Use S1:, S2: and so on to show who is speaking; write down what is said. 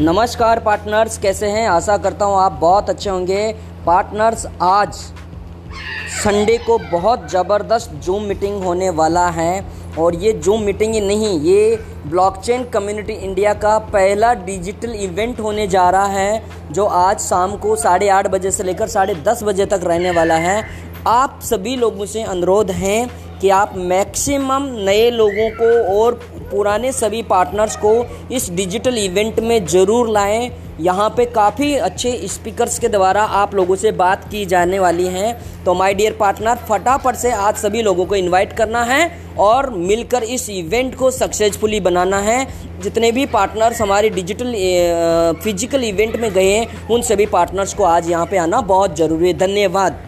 S1: नमस्कार पार्टनर्स कैसे हैं? आशा करता हूँ आप बहुत अच्छे होंगे। पार्टनर्स आज संडे को बहुत ज़बरदस्त जूम मीटिंग होने वाला है। और ये जूम मीटिंग ही नहीं, ये ब्लॉकचेन कम्युनिटी इंडिया का पहला डिजिटल इवेंट होने जा रहा है, जो आज शाम को साढ़े आठ बजे से लेकर साढ़े दस बजे तक रहने वाला है। आप सभी लोगों से अनुरोध हैं कि आप मैक्सिमम नए लोगों को और पुराने सभी पार्टनर्स को इस डिजिटल इवेंट में ज़रूर लाएँ। यहाँ पे काफ़ी अच्छे स्पीकर्स के द्वारा आप लोगों से बात की जाने वाली हैं। तो माय डियर पार्टनर फटाफट से आज सभी लोगों को इनवाइट करना है और मिलकर इस इवेंट को सक्सेसफुली बनाना है। जितने भी पार्टनर्स हमारे डिजिटल फ़िज़िकल इवेंट में गए हैं, उन सभी पार्टनर्स को आज यहाँ पे आना बहुत ज़रूरी है। धन्यवाद।